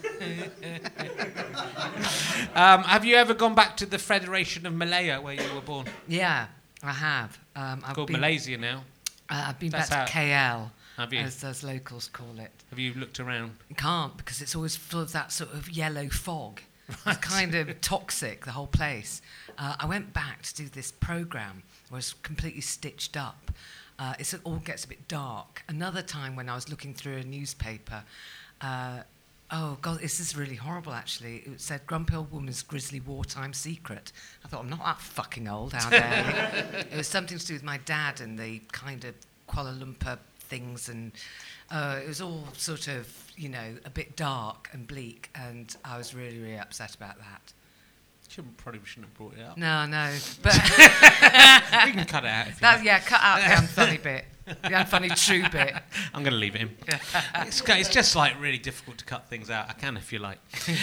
um, have you ever gone back to the Federation of Malaya where you were born? Yeah, I have. Um, I've Called been, Malaysia now. uh, I've been That's back to KL, Have you? as those locals call it. Have you looked around? Can't because it's always full of that sort of yellow fog. It's kind of toxic, the whole place. Uh, I went back to do this program where it's completely stitched up. Uh, it's, it all gets a bit dark. Another time when I was looking through a newspaper, uh, oh God, this is really horrible actually. It said Grumpy Old Woman's Grisly Wartime Secret. I thought, I'm not that fucking old, how dare you? It was something to do with my dad and the kind of Kuala Lumpur things and uh, it was all sort of, you know, a bit dark and bleak, and I was really, really upset about that. Shouldn't, probably shouldn't have brought it up. No, no, but we can cut it out if you that, yeah, cut out the unfunny bit, the unfunny true bit. I'm going to leave it in. it's, it's just like really difficult to cut things out. I can if you like.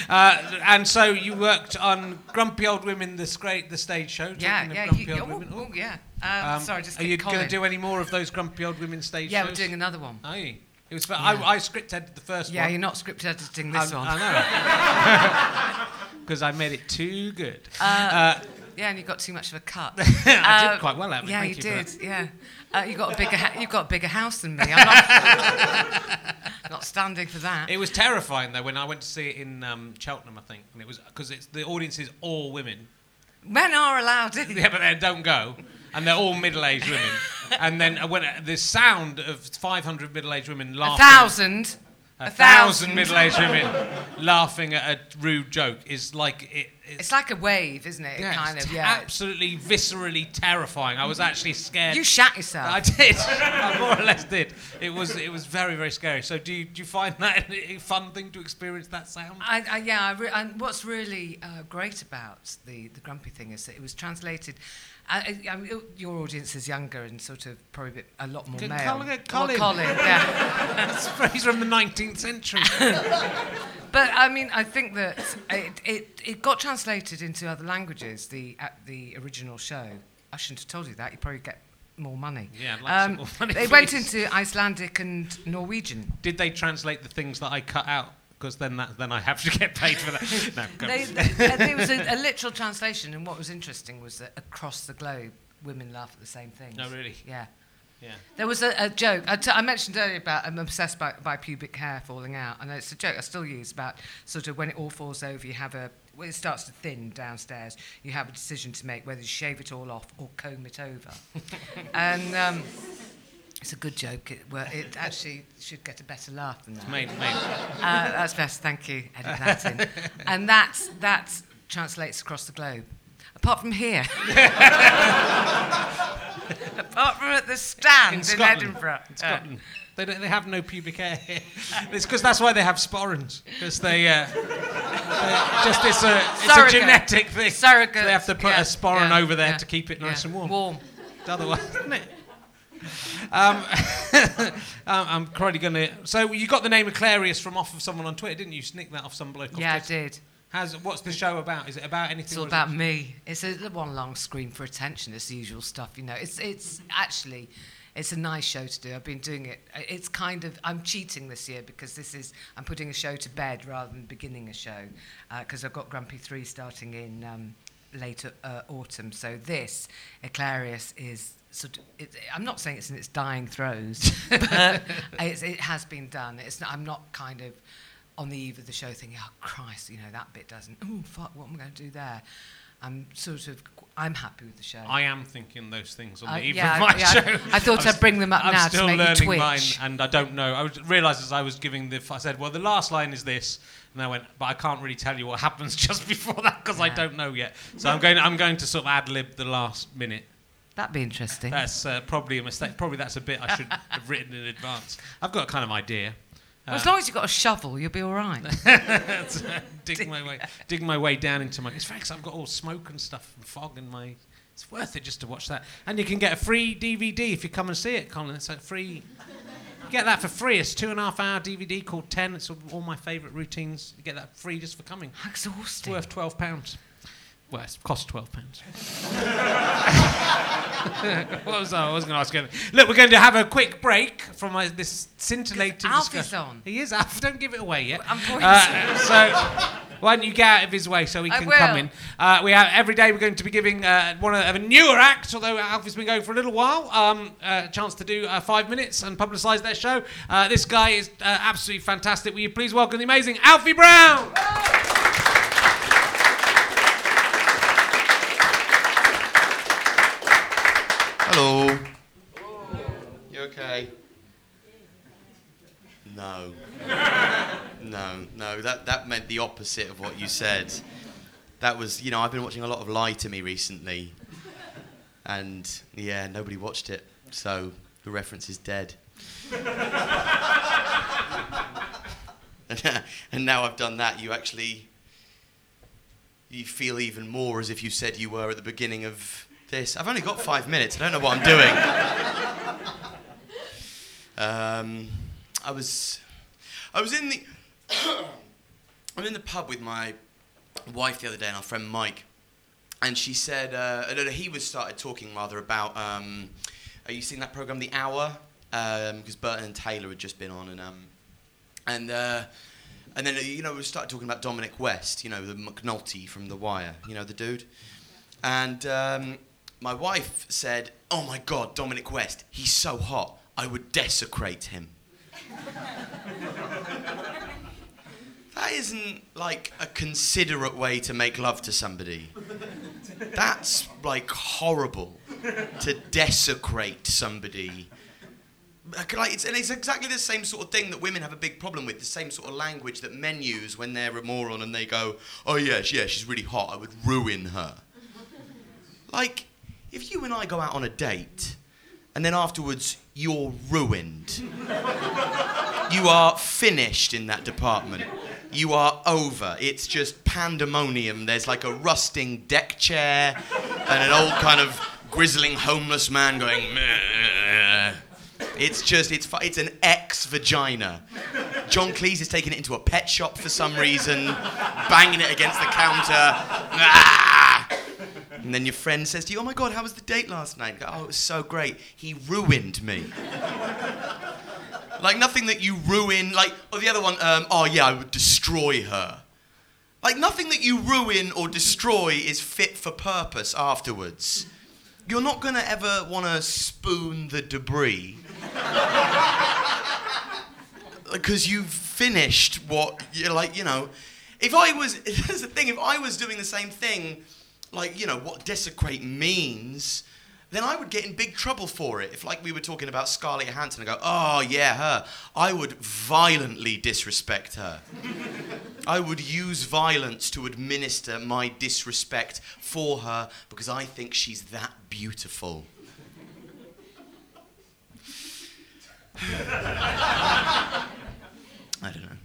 Uh, and so you worked on Grumpy Old Women, the, scra- the stage show. Yeah, yeah, Grumpy you, Old oh, Women. oh, yeah. Um, Um, sorry, just are you going to do any more of those Grumpy Old Women stage Yeah, shows? we're doing another one. Are you? It was. Yeah. I, I script edited the first Yeah, one. Yeah, you're not script editing this one. I know. Because I made it too good. Uh, Yeah, and you got too much of a cut. I did Uh, quite well at it. Yeah, you, for did. Yeah, uh, you got a bigger. Ha- you've got a bigger house than me. I'm not, not standing for that. It was terrifying though when I went to see it in um, Cheltenham, I think, and it was because it's the audience is all women. Men are allowed in. Yeah, but they don't go, and they're all middle-aged women. and then uh, when uh, the sound of 500 middle-aged women laughing. A thousand. A a thousand thousand. middle-aged women laughing at a rude joke is like it. It's, It's like a wave, isn't it? yeah, kind of. Yeah. absolutely viscerally terrifying. I was actually scared. You shat yourself. I did. I more or less did. It was it was very very scary. So do you, do you find that a fun thing to experience that sound? I, I, yeah, I re- and what's really uh, great about the, the grumpy thing is that it was translated. I, I, mean, your audience is younger and sort of probably a, bit, a lot more Good male. Colin- Colin. Colin, yeah. That's a phrase from the 19th century. But I mean, I think that it, it, it got translated into other languages. The at the original show. I shouldn't have told you that. You probably get more money. Um, Yeah, I'd like some more money, They went into Icelandic and Norwegian. Did they translate the things that I cut out? Because then that, then I have to get paid for that. No, go. They, they, there was a, a literal translation, and what was interesting was that across the globe, women laugh at the same things. No, really? Yeah. Yeah. There was a, a joke. I, t- I mentioned earlier about I'm obsessed by, by pubic hair falling out, and it's a joke I still use about sort of when it all falls over, you have a when it starts to thin downstairs, you have a decision to make whether to shave it all off or comb it over. and um, it's a good joke. It, well, it actually should get a better laugh than that. Made, made. Uh, that's best. Thank you. Edit that in. And that's, that translates across the globe. Apart from here. Apart from at the stand In in, Scotland. Edinburgh. In Scotland. They, don't, they have no pubic hair here. It's because that's why they have sporrans. Because they, uh, just it's a, it's a genetic thing. Surrogate. So they have to put yeah, a sporran yeah, over there yeah, to keep it nice yeah. and warm. Warm. Otherwise, isn't it? Um, um, I'm probably going to. So you got the name Eclairious from off of someone on Twitter, didn't you? Snick that off some bloke. off Yeah, I did. How's what's the show about? Is it about anything? It's all about me. It's a one long scream for attention. It's the usual stuff, you know. It's it's actually it's a nice show to do. I've been doing it. It's kind of I'm cheating this year because this is I'm putting a show to bed rather than beginning a show because I've got Grumpy Three starting in um, late uh, autumn. So this Eclairious is sort of. It, I'm not saying it's in its dying throes, but it's, it has been done. It's not, I'm not kind of on the eve of the show thinking, oh Christ, you know that bit doesn't. Oh fuck, what am I going to do there? I'm sort of. I'm happy with the show. I am thinking those things on the Uh, eve yeah, of my yeah, show. I thought I'm I'd bring them up I'm now to still make you learning twitch. mine, and I don't know. I was- realised as I was giving the, I said, well, the last line is this, and I went, but I can't really tell you what happens just before that because I don't know yet. So I'm going, I'm going to sort of ad lib the last minute. That'd be interesting. That's uh, probably a mistake. Probably that's a bit I should have written in advance. I've got a kind of idea. Well, as long as you've got a shovel, you'll be all right. dig my way, dig my way down into my. It's because I've got all smoke and stuff and fog in my. It's worth it just to watch that, and you can get a free DVD if you come and see it, Colin. It's a free. You get that for free. It's two and a half hour DVD called Ten. It's all my favourite routines. You get that free just for coming. How It's exhausting. worth twelve pounds. Costs twelve pounds. what was I? I was going to ask you. Look, we're going to have a quick break from uh, this scintillating Alf is on. He is Alf. Don't give it away yet. I'm pointing. Uh, so why don't you get out of his way so he I can come will. in? Uh, we have every day we're going to be giving uh, one of, of a newer act, although Alf has been going for a little while, um, a chance to do uh, five minutes and publicise their show. Uh, this guy is uh, absolutely fantastic. Will you please welcome the amazing Alfie Brown? Hello. You okay? No. No, no, that, that meant the opposite of what you said. That was, you know, I've been watching a lot of Lie to Me recently. And yeah, nobody watched it. So the reference is dead. and now I've done that, you actually you feel even more as if you said you were at the beginning of this. I've only got five minutes. I don't know what I'm doing. um, I was, I was in the, I'm in the pub with my wife the other day and our friend Mike, and she said, uh, no, no, he was started talking rather about. Um, are you seen that program, The Hour? Because Burton and Taylor had just been on, and um, and uh, and then you know we started talking about Dominic West, you know the McNulty from The Wire, you know the dude, and um, my wife said, "Oh my God, Dominic West, he's so hot, I would desecrate him." that isn't like a considerate way to make love to somebody. That's like horrible to desecrate somebody. Like, it's, and it's exactly the same sort of thing that women have a big problem with. The same sort of language that men use when they're a moron and they go, "Oh yeah, yeah, she's really hot. I would ruin her." Like, if you and I go out on a date, and then afterwards you're ruined, you are finished in that department. You are over. It's just pandemonium. There's like a rusting deck chair and an old kind of grizzling homeless man going. "Meh." It's just it's it's an ex vagina. John Cleese is taking it into a pet shop for some reason, banging it against the counter. Ah! And then your friend says to you, "Oh my God, how was the date last night?" Go, "Oh, it was so great. He ruined me." like nothing that you ruin. Like or the other one. Um, oh yeah, I would destroy her. Like nothing that you ruin or destroy is fit for purpose afterwards. You're not gonna ever want to spoon the debris because you've finished what you're like. You know, if I was, here's the thing. If I was doing the same thing, like you know what desecrate means, then I would get in big trouble for it. If like we were talking about Scarlett Johansson and go, oh yeah, her, I would violently disrespect her. I would use violence to administer my disrespect for her because I think she's that beautiful. I don't know.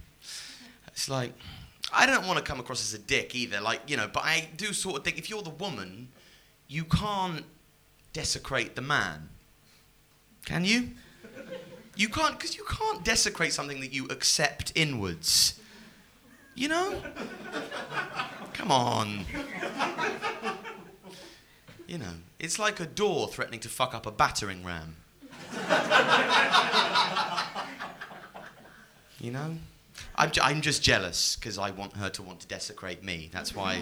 It's like, I don't want to come across as a dick either, like, you know, but I do sort of think if you're the woman, you can't desecrate the man. Can you? You can't, because you can't desecrate something that you accept inwards. You know? Come on. You know, it's like a door threatening to fuck up a battering ram. you know? I'm, ju- I'm just jealous because I want her to want to desecrate me. That's why.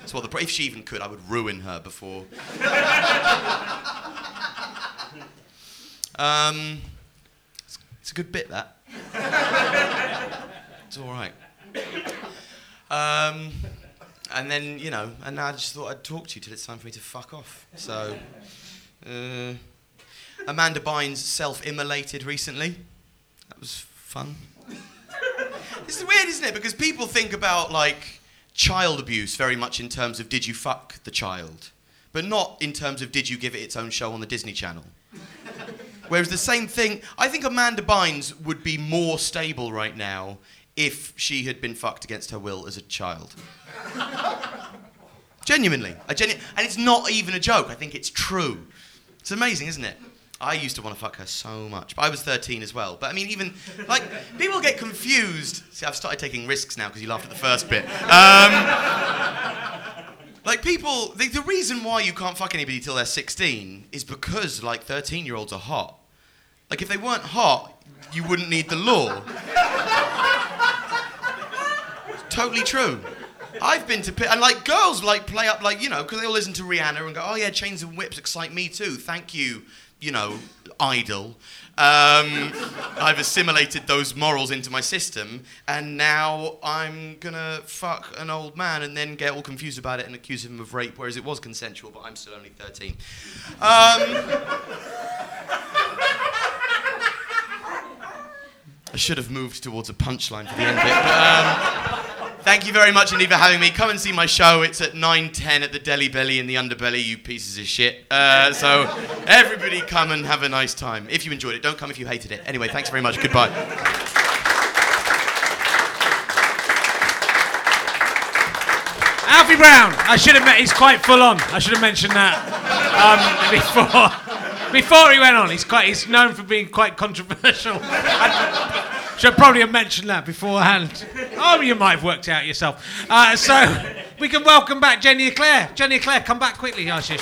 That's what the. If she even could, I would ruin her before. um, it's, it's a good bit that. It's all right. Um, and then you know, and I just thought I'd talk to you till it's time for me to fuck off. So, uh, Amanda Bynes self-immolated recently. That was fun. It's weird, isn't it? Because people think about like child abuse very much in terms of did you fuck the child, but not in terms of did you give it its own show on the Disney Channel. Whereas the same thing, I think Amanda Bynes would be more stable right now if she had been fucked against her will as a child. Genuinely, genu- and it's not even a joke. I think it's true. It's amazing, isn't it? I used to want to fuck her so much, but I was 13 as well. But I mean, even like people get confused. See, I've started taking risks now because you laughed at the first bit. Um, like people, the, the reason why you can't fuck anybody till they're 16 is because like 13 year olds are hot. Like if they weren't hot, you wouldn't need the law. totally true. I've been to pi- and like girls like play up like you know because they all listen to Rihanna and go oh yeah chains and whips excite me too thank you you know idol um, I've assimilated those morals into my system and now I'm gonna fuck an old man and then get all confused about it and accuse him of rape whereas it was consensual but I'm still only 13 um, I should have moved towards a punchline for the end bit but um, Thank you very much indeed for having me. Come and see my show. It's at 9.10 at the Delhi Belly in the Underbelly, you pieces of shit. Uh, so everybody come and have a nice time. If you enjoyed it, don't come if you hated it. Anyway, thanks very much. Goodbye. Alfie Brown. I should have met. He's quite full on. I should have mentioned that um, before. Before he went on, he's quite. He's known for being quite controversial. I should probably have mentioned that beforehand. Oh, you might have worked out yourself. Uh, so we can welcome back Jenny Eclair. Jenny Eclair, come back quickly. Shit.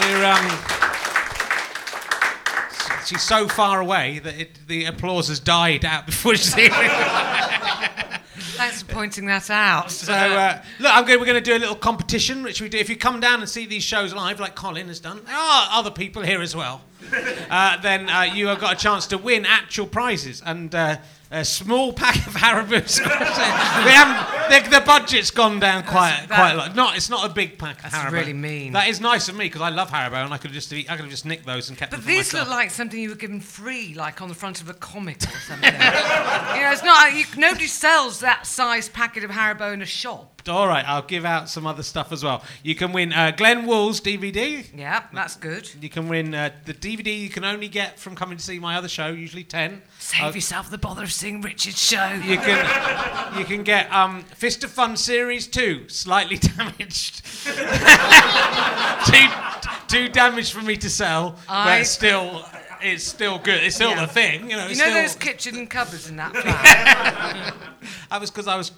We're um. She's so far away that it, the applause has died out before she's here. Thanks for pointing that out. So uh, look, I'm going, we're going to do a little competition, which we do. If you come down and see these shows live, like Colin has done, there are other people here as well. Uh, then uh, you have got a chance to win actual prizes and uh, a small pack of Haribo. we haven't. The, the budget's gone down quite That's- quite a lot. Not, it's not a big pack. of That's Haribo. really mean. That is nice of me because I love Haribo and I could just eat, I could have just nicked those and kept But them for these myself. look like something you were given free, like on the front of a comic or something. you know, it's not. You, nobody sells that size packet of Haribo in a shop. All right, I'll give out some other stuff as well. You can win uh, Glenn Wool's DVD. Yeah, that's good. You can win uh, the DVD you can only get from coming to see my other show, usually 10. Save Uh, yourself the bother of seeing Richard's show. You can you can get um, Fist of Fun Series 2, slightly damaged. too, too damaged for me to sell, I- but still, it's still good. It's still Yeah. the thing, you know. You know those kitchen cupboards in that flat? that was because I was.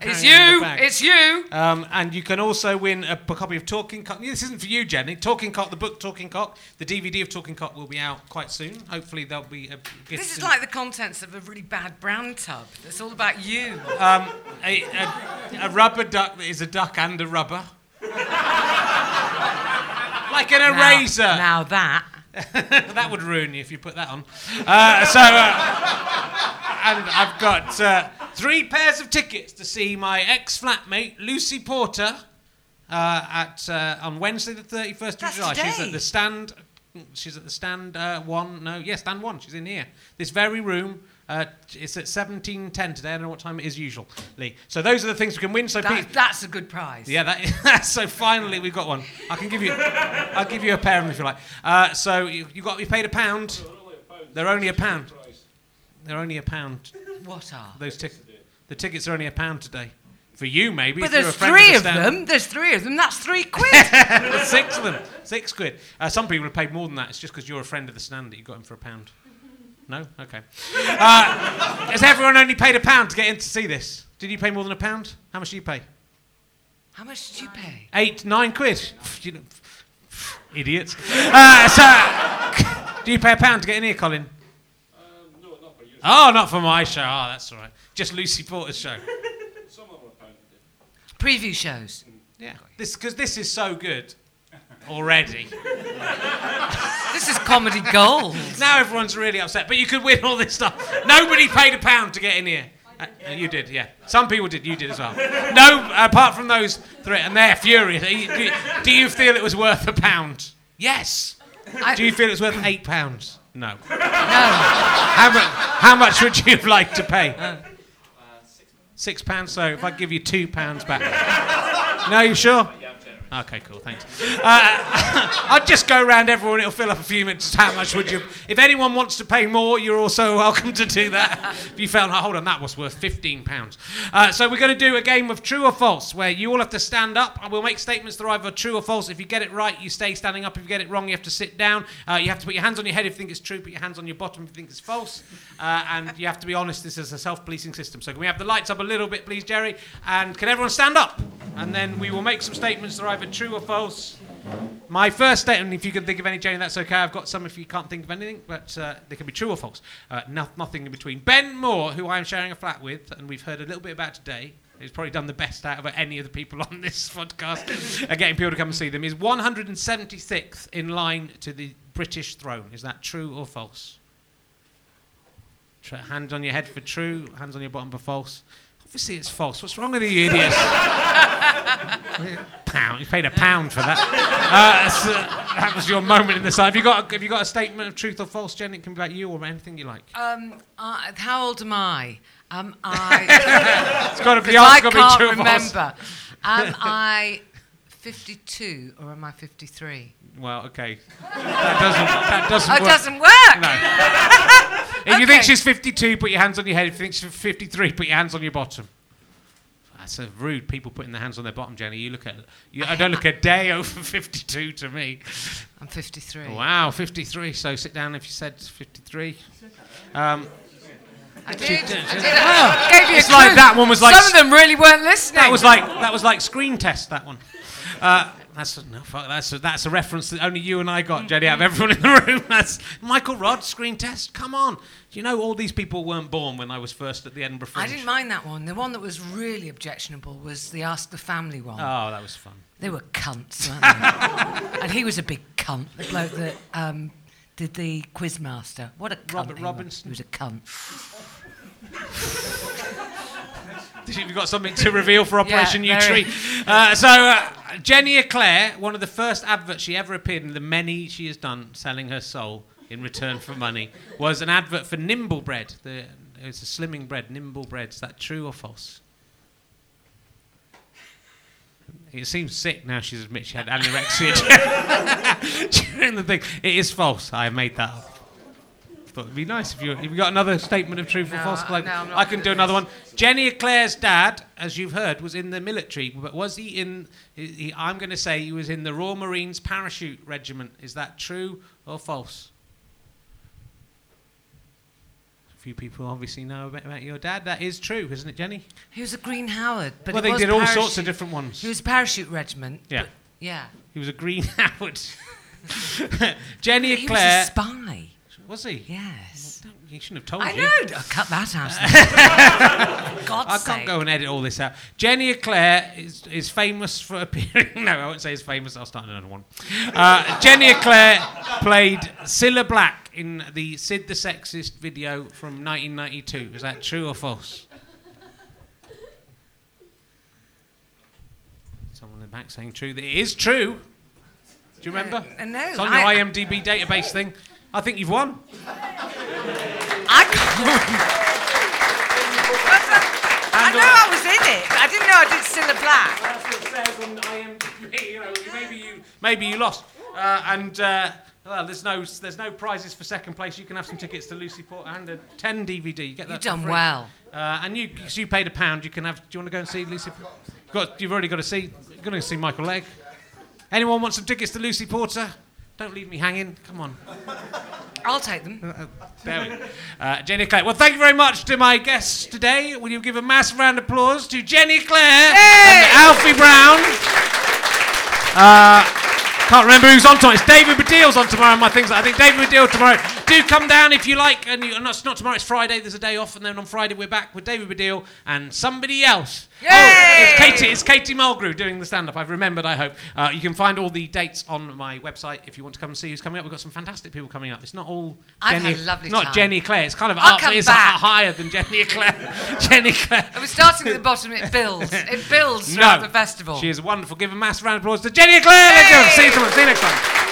it's carrying it in the you. It's you. Um, and you can also win a copy of Talking Cock. This isn't for you, Jenny. Talking Cock, the book Talking Cock. The DVD of Talking Cock will be out quite soon. Hopefully, there'll be a. This is like the contents of a really bad brown tub. It's all about you. um, a, a, a rubber duck that is a duck and a rubber. like an Now- eraser. Now that. that would ruin you if you put that on. Uh, so, uh, and I've got uh, three pairs of tickets to see my ex-flatmate Lucy Porter uh, at uh, on Wednesday the thirty first of That's July. She's at the stand. She's at the stand uh, one. No, yes, stand one. She's in here. This very room. Uh, it's at seventeen ten today. I don't know what time it is usually. So those are the things we can win. So that that's a good prize. yeah, that, so finally we've got one. I can give you, I'll give you a pair of them if you like. Uh, so you, you got you paid a pound. They're only a pound. They're only a pound. What are? Those tickets. The tickets are only a pound today. For you, maybe. But there's three the of them. There's three of them. That's three quid. Six of them. Six quid. Uh, some people have paid more than that. It's just because you're a friend of the stand that you got them for a pound. No? Okay. Uh, has everyone only paid a pound to get in to see this? Did you pay more than a pound? How much did you pay? How much did you pay? Eight, nine quid. You know, idiots. Uh, so, do you pay a pound to get in here, Colin? Uh, no, not for you. Oh, not for my show. Oh, that's all right. Just Lucy Porter's show. Some of them are pound. Preview shows. Yeah. This because this is so good already. This is comedy gold. Now everyone's really upset, but you could win all this stuff. Nobody paid a pound to get in here. Uh, you did, yeah. Some people did. You did as well. No, apart from those three, and they're furious. Do you, do do you feel it was worth a pound? Yes. I- Do you feel it's worth eight pounds? No. No. How, mu- how much would you like to pay? Six pounds. So if I give you two pounds back. No, you sure? Okay, cool. Thanks. Uh, I'll just go around everyone. It'll fill up a few minutes. How much would you? If anyone wants to pay more, you're also welcome to do that. If you felt, oh, hold on, that was worth fifteen pounds. Uh, so we're going to do a game of true or false, where you all have to stand up. I will make statements that are either true or false. If you get it right, you stay standing up. If you get it wrong, you have to sit down. Uh, you have to put your hands on your head if you think it's true. Put your hands on your bottom if you think it's false. Uh, and you have to be honest. This is a self-policing system. So can we have the lights up a little bit, please, Jerry? And can everyone stand up? And then we will make some statements that are either true or false. My first statement, if you can think of any, Jane, that's okay. I've got some if you can't think of anything, but uh, they can be true or false. Uh, no, nothing in between. Ben Moor, who I'm sharing a flat with, and we've heard a little bit about today, who's probably done the best out of any of the people on this podcast, uh, getting people to come and see them, is 176th in line to the British throne. Is that true or false? Tr- Hand on your head for true, hands on your bottom for false. Obviously, it's false. What's wrong with you idiots? pound. You paid a pound for that. Uh, so that was your moment in the sun. Have you got? Have you got a statement of truth or false, Jen? It can be about you or anything you like. Um, uh, how old am I? Am I? It's got to be. I it's got to be can't or false. remember. Am I 52 or am I 53? Well, okay. That doesn't. That doesn't Oh, work. doesn't work. No. If you think she's 52, put your hands on your head. If you think she's 53, put your hands on your bottom. That's a rude. People putting their hands on their bottom, Jenny. You look at. You, I don't look a day over 52 to me. I'm 53. Wow, 53. So sit down if you said 53. Um, I did. I did. I gave you a It's like that one was like Some of them really weren't listening. that was like that was like screen test. That one. Uh, that's no fuck. That's a, that's a reference that only you and I got, Jenny. Out of everyone in the room, that's Michael Rodd screen test. Come on, you know all these people weren't born when I was first at the Edinburgh Fringe? I didn't mind that one. The one that was really objectionable was the Ask the Family one. Oh, that was fun. They were cunts, weren't they? and he was a big cunt. The bloke that um, did the Quizmaster. What a cunt. Robert he was. Robinson? He was a cunt. Have you got something to reveal for Operation Yeah, U. Tree? Uh, so, uh, Jenny Eclair, one of the first adverts she ever appeared in, the many she has done selling her soul in return for money, was an advert for Nimble Bread. The, it's a slimming bread, Nimble Bread. Is that true or false? It seems sick now she's admitted she had anorexia during the thing. It is false. I made that up. Thought it'd be nice if you if you got another statement of truth or No, false. I- Like, no, I'm not I can do another one. Jenny Eclair's dad, as you've heard, was in the military. But was he in? He, he- I'm going to say he was in the Royal Marines Parachute Regiment. Is that true or false? A few people obviously know a bit about your dad. That is true, isn't it, Jenny? He was a Green Howard. But well, it they was did all sorts of different ones. He was a parachute regiment. Yeah. but- yeah. He was a Green Howard. Jenny He was Eclair. a spy. Was he? Yes. Don't- You shouldn't have told I you. know. I'll cut that out. God's I can't go and edit all this out. Jenny Eclair is, is famous for appearing. no, I won't say is famous. I'll start another one. Uh, Jenny Eclair played Cilla Black in the Sid the Sexist video from 1992. Is that true or false? Someone in the back saying true. It is true. Do you remember? Uh, no, It's on your I- IMDb database thing. I think you've won. I can't. I know I was in it. I didn't know I did Cilla Black. That's what it says on IMDb. You know, maybe you maybe you lost. Uh, and uh, well, there's no there's no prizes for second place. You can have some tickets to Lucy Porter and a 10 DVD. You get that. You've done well. Uh, and you, so you paid a pound. You can have. Do you want to go and see Lucy? Porter? You've, got, you've already got to see. You're going to see Michael Legge. Anyone want some tickets to Lucy Porter? Don't leave me hanging. Come on. I'll take them. There we go. Uh, Jenny Clare. Well, thank you very much to my guests today. Will you give a massive round of applause to Jenny Clare and Alfie Brown? Uh, can't remember who's on tonight. It's David Baddiel's on tomorrow. My things. I think David Baddiel tomorrow. Do come down if you like. And you, no, it's not tomorrow. It's Friday. There's a day off, and then on Friday we're back with David Baddiel and somebody else. Oh, it's Katie. It's Katie Mulgrew doing the stand-up. I've remembered. I hope uh, you can find all the dates on my website if you want to come and see who's coming up. We've got some fantastic people coming up. It's not all. I've Jenny, had a lovely Not time. Jenny Clare. It's kind of I'll up. come It's back. higher than Jenny Clare. Jenny Clare. I was starting at the bottom. It builds. It builds throughout the festival. She is wonderful. Give a massive round of applause to Jenny Clare. Let's go. See you tomorrow. See you next time.